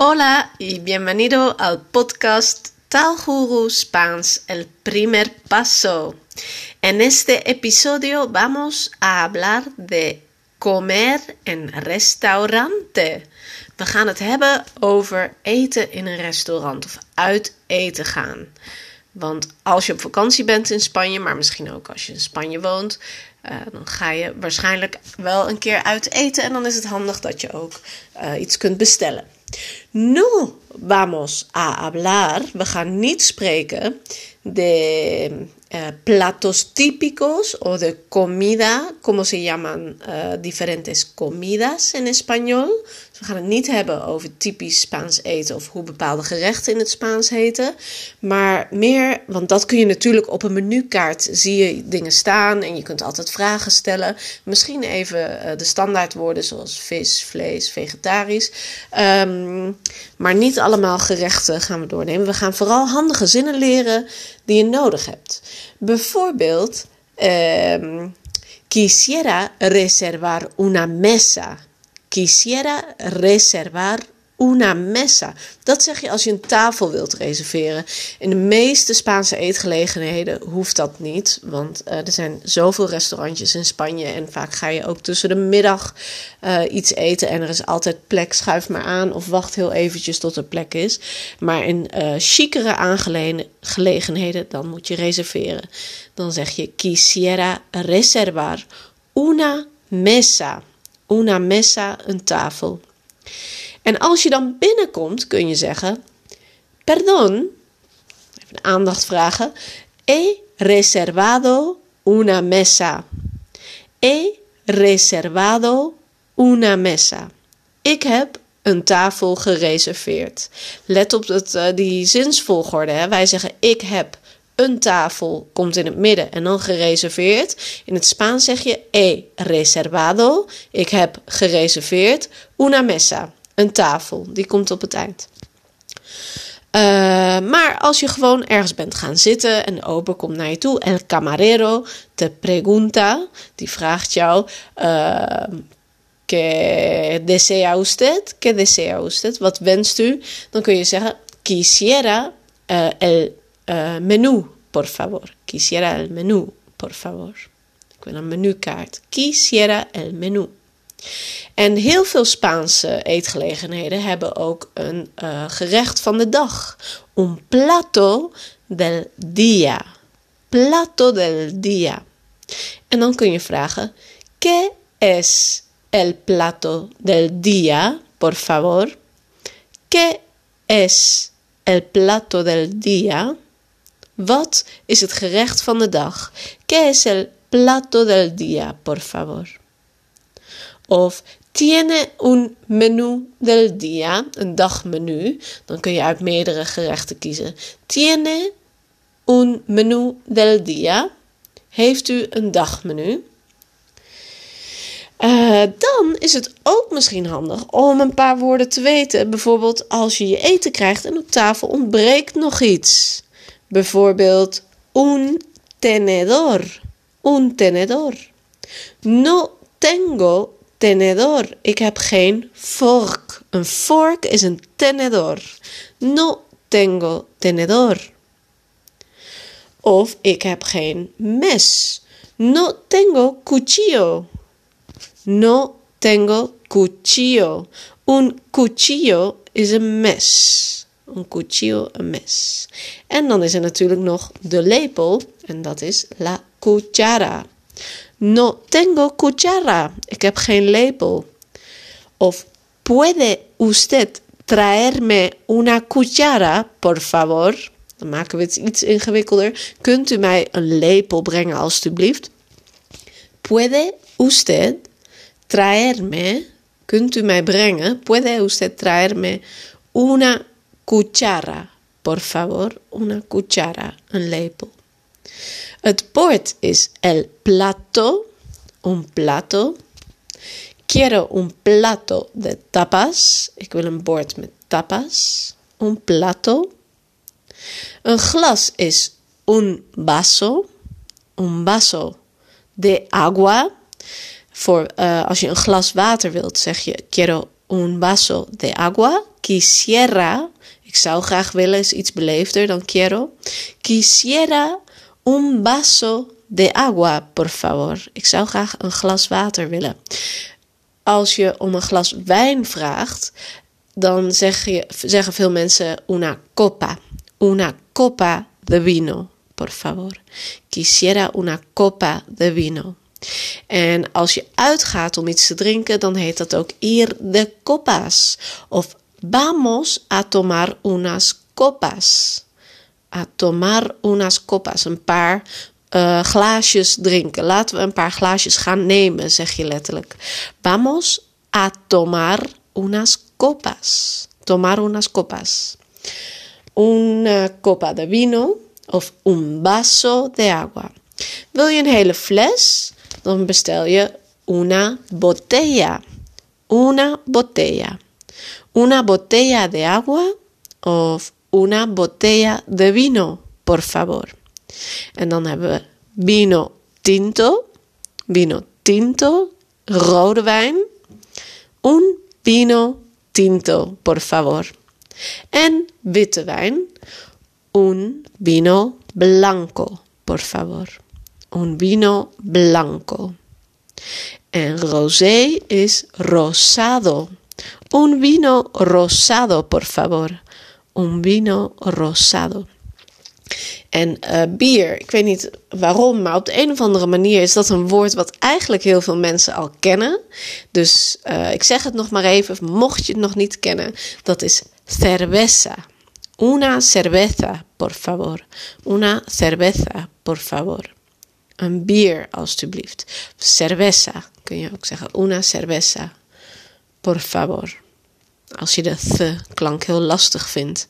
Hola y bienvenido al podcast Talguru Spaans, el primer paso. En este episodio vamos a hablar de comer en restaurante. We gaan het hebben over eten in een restaurant of uit eten gaan. Want als je op vakantie bent in Spanje, maar misschien ook als je in Spanje woont, uh, dan ga je waarschijnlijk wel een keer uit eten. En dan is het handig dat je ook uh, iets kunt bestellen. Nu vamos a hablar, we gaan niet spreken, de Eh, platos típicos o de comida, como se llaman uh, diferentes comidas en español. We gaan het niet hebben over typisch Spaans eten of hoe bepaalde gerechten in het Spaans heten. Maar meer, want dat kun je natuurlijk op een menukaart zie je dingen staan en je kunt altijd vragen stellen. Misschien even uh, de standaardwoorden zoals vis, vlees, vegetarisch. Um, maar niet allemaal gerechten gaan we doornemen. We gaan vooral handige zinnen leren die je nodig hebt. Bijvoorbeeld, um, quisiera reservar una mesa. Quisiera reservar una mesa. Dat zeg je als je een tafel wilt reserveren. In de meeste Spaanse eetgelegenheden hoeft dat niet. Want uh, er zijn zoveel restaurantjes in Spanje. En vaak ga je ook tussen de middag uh, iets eten. En er is altijd plek. Schuif maar aan of wacht heel eventjes tot er plek is. Maar in uh, chicere aangelegenheden, dan moet je reserveren. Dan zeg je quisiera reservar una mesa. Una mesa, een tafel. En als je dan binnenkomt, kun je zeggen: Perdón, even aandacht vragen. He reservado una mesa. He reservado una mesa. Ik heb een tafel gereserveerd. Let op dat, uh, die zinsvolgorde. Hè? Wij zeggen ik heb een tafel, komt in het midden en dan gereserveerd. In het Spaans zeg je he reservado. Ik heb gereserveerd una mesa een tafel. Die komt op het eind. Uh, maar als je gewoon ergens bent gaan zitten en de ober komt naar je toe, el camarero te pregunta, die vraagt jou, uh, ¿qué desea usted? ¿Qué desea usted? Wat wenst u? Dan kun je zeggen, quisiera uh, el menú, por favor. Quisiera el menú, por favor. Ik wil een menukaart. Quisiera el menú. En heel veel Spaanse eetgelegenheden hebben ook een uh, gerecht van de dag. Un plato del día. Plato del día. En dan kun je vragen: ¿Qué es el plato del día, por favor? ¿Qué es el plato del día? Wat is het gerecht van de dag? ¿Qué es el plato del día, por favor? Of tiene un menú del día, een dagmenu. Dan kun je uit meerdere gerechten kiezen. Tiene un menú del día. Heeft u een dagmenu? Uh, dan is het ook misschien handig om een paar woorden te weten. Bijvoorbeeld als je je eten krijgt en op tafel ontbreekt nog iets. Bijvoorbeeld un tenedor. Un tenedor. No tengo tenedor. Ik heb geen vork. Een vork is een tenedor. No tengo tenedor. Of ik heb geen mes. No tengo cuchillo. No tengo cuchillo. Un cuchillo is een mes. Een cuchillo, een mes. En dan is er natuurlijk nog de lepel. En dat is la cuchara. No tengo cuchara. Ik heb geen lepel. Of puede usted traerme una cuchara, por favor? Dan maken we het iets ingewikkelder. Kunt u mij een lepel brengen, alstublieft? Puede usted traerme, kunt u mij brengen? Puede usted traerme una cuchara, por favor? Una cuchara, een lepel. Het bord is el plato, un plato. Quiero un plato de tapas. Ik wil een bord met tapas. Un plato. Een glas is un vaso. Un vaso de agua. Voor uh, als je een glas water wilt, zeg je quiero un vaso de agua. quisiera, ik zou graag willen, is iets beleefder dan quiero. Quisiera un vaso de agua, por favor. Ik zou graag een glas water willen. Als je om een glas wijn vraagt, dan zeg je, zeggen veel mensen una copa. Una copa de vino, por favor. Quisiera una copa de vino. En als je uitgaat om iets te drinken, dan heet dat ook ir de copas. Of vamos a tomar unas copas. A tomar unas copas. Een paar uh, glaasjes drinken. Laten we een paar glaasjes gaan nemen, zeg je letterlijk. Vamos a tomar unas copas. Tomar unas copas. Una copa de vino of un vaso de agua. Wil je een hele fles? Dan bestel je una botella. Una botella. Una botella de agua of una botella de vino, por favor. En dan we vino tinto, vino tinto, rode. Un vino tinto, por favor. En witte wijn. Un vino blanco, por favor. Un vino blanco. En rosé is rosado. Un vino rosado, por favor. Un vino rosado. En uh, bier, ik weet niet waarom, maar op de een of andere manier is dat een woord wat eigenlijk heel veel mensen al kennen. Dus uh, ik zeg het nog maar even, mocht je het nog niet kennen, dat is cerveza. Una cerveza, por favor. Una cerveza, por favor. Een bier, alstublieft. Cerveza, kun je ook zeggen. Una cerveza, por favor. Als je de th-klank heel lastig vindt.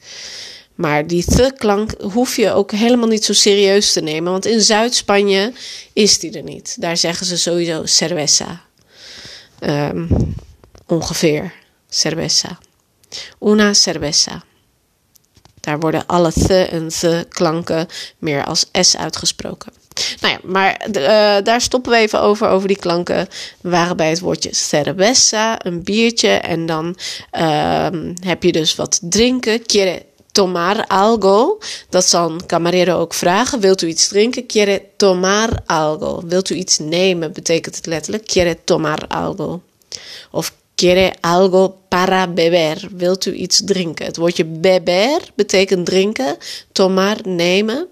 Maar die th-klank hoef je ook helemaal niet zo serieus te nemen. Want in Zuid-Spanje is die er niet. Daar zeggen ze sowieso cerveza. Um, ongeveer. Cerveza. Una cerveza. Daar worden alle th en th klanken meer als s uitgesproken. Nou ja, maar uh, daar stoppen we even over, over die klanken. We waren bij het woordje cerveza, een biertje. En dan uh, heb je dus wat drinken. Quiere tomar algo. Dat zal een camarero ook vragen. Wilt u iets drinken? Quiere tomar algo. Wilt u iets nemen? Betekent het letterlijk. Quiere tomar algo. Of quiere algo para beber. Wilt u iets drinken? Het woordje beber betekent drinken. Tomar, nemen.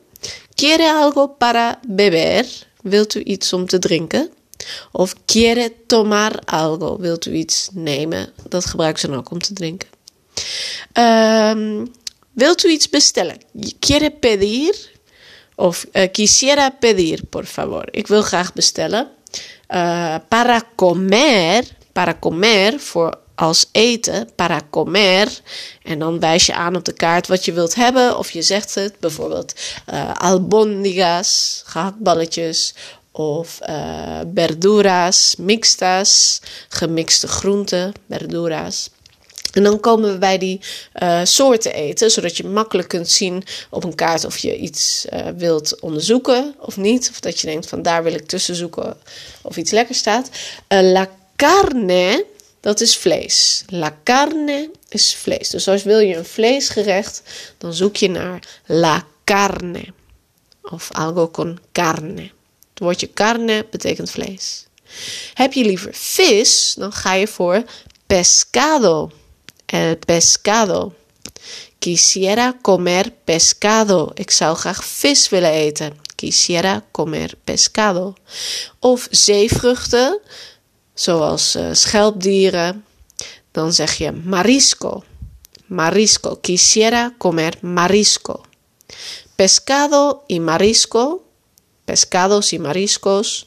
Quiere algo para beber? Wilt u iets om te drinken? Of quiere tomar algo? Wilt u iets nemen? Dat gebruiken ze dan ook om te drinken. Um, wilt u iets bestellen? Quiere pedir? Of uh, quisiera pedir, por favor. Ik wil graag bestellen. Uh, para comer. Para comer voor als eten, para comer. En dan wijs je aan op de kaart wat je wilt hebben. Of je zegt het, bijvoorbeeld uh, albondigas, gehaktballetjes. Of uh, verduras, mixtas, gemixte groenten, verduras. En dan komen we bij die uh, soorten eten, zodat je makkelijk kunt zien op een kaart of je iets wilt onderzoeken of niet. Of dat je denkt van daar wil ik tussen zoeken of iets lekker staat. La carne dat is vlees. La carne is vlees. Dus als wil je een vleesgerecht, dan zoek je naar la carne. Of algo con carne. Het woordje carne betekent vlees. Heb je liever vis, dan ga je voor pescado. El pescado. Quisiera comer pescado. Ik zou graag vis willen eten. Quisiera comer pescado. Of zeevruchten zoals uh, schelpdieren, dan zeg je marisco. Marisco. Quisiera comer marisco. Pescado y marisco. Pescados y mariscos.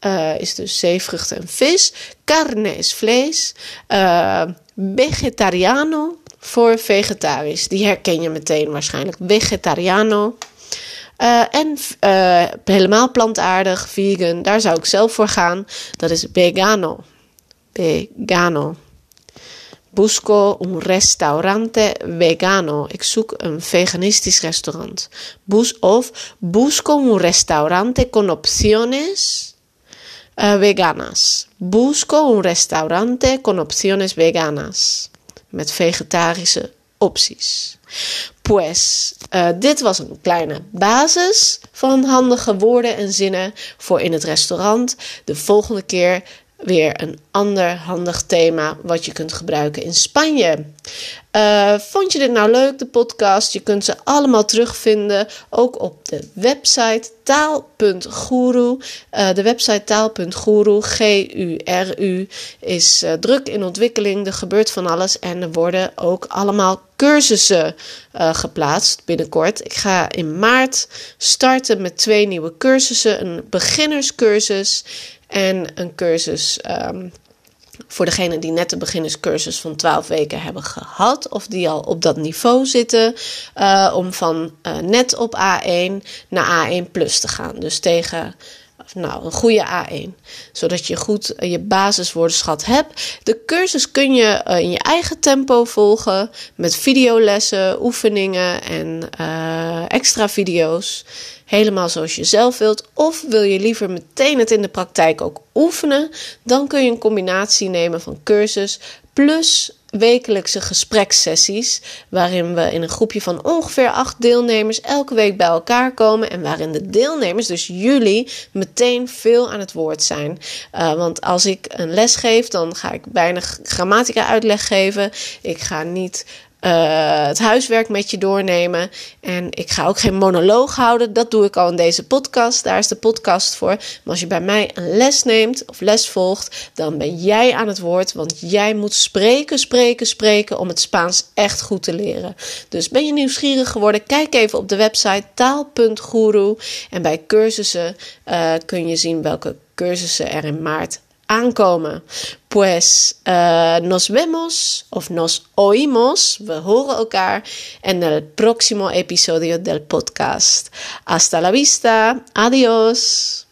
Uh, is dus zeevruchten en vis. Carne is vlees. Uh, vegetariano voor vegetarisch. Die herken je meteen waarschijnlijk. Vegetariano. Uh, en uh, helemaal plantaardig, vegan, daar zou ik zelf voor gaan. Dat is vegano. Vegano. Busco un restaurante vegano. Ik zoek een veganistisch restaurant. Bus of busco un restaurante con opciones uh, veganas. Busco un restaurante con opciones veganas. met vegetarische opties. Pues, uh, dit was een kleine basis van handige woorden en zinnen voor in het restaurant. De volgende keer weer een ander handig thema wat je kunt gebruiken in Spanje. Uh, vond je dit nou leuk, de podcast? Je kunt ze allemaal terugvinden, ook op de website taal.guru. Uh, de website taal.guru, G-U-R-U, is uh, druk in ontwikkeling. Er gebeurt van alles en er worden ook allemaal cursussen geplaatst binnenkort. Ik ga in maart starten met twee nieuwe cursussen: een beginnerscursus en een cursus um, voor degenen die net de beginnerscursus van 12 weken hebben gehad. Of die al op dat niveau zitten. Uh, om van uh, net op A1 naar A1 plus te gaan. Dus tegen nou, een goede A1. Zodat je goed uh, je basiswoordenschat hebt. De cursus kun je uh, in je eigen tempo volgen. Met videolessen, oefeningen en uh, extra video's helemaal zoals je zelf wilt. Of wil je liever meteen het in de praktijk ook oefenen, dan kun je een combinatie nemen van cursus plus wekelijkse gesprekssessies, waarin we in een groepje van ongeveer acht deelnemers elke week bij elkaar komen en waarin de deelnemers, dus jullie, meteen veel aan het woord zijn. Uh, want als ik een les geef, dan ga ik weinig grammatica uitleg geven. Ik ga niet uh, het huiswerk met je doornemen. En ik ga ook geen monoloog houden. Dat doe ik al in deze podcast. Daar is de podcast voor. Maar als je bij mij een les neemt of les volgt, dan ben jij aan het woord. Want jij moet spreken, spreken, spreken om het Spaans echt goed te leren. Dus ben je nieuwsgierig geworden? Kijk even op de website taal.guru. En bij cursussen uh, kun je zien welke cursussen er in maart aankomen. Pues uh, nos vemos of nos oímos, we horen elkaar en el próximo episodio del podcast. Hasta la vista, adiós.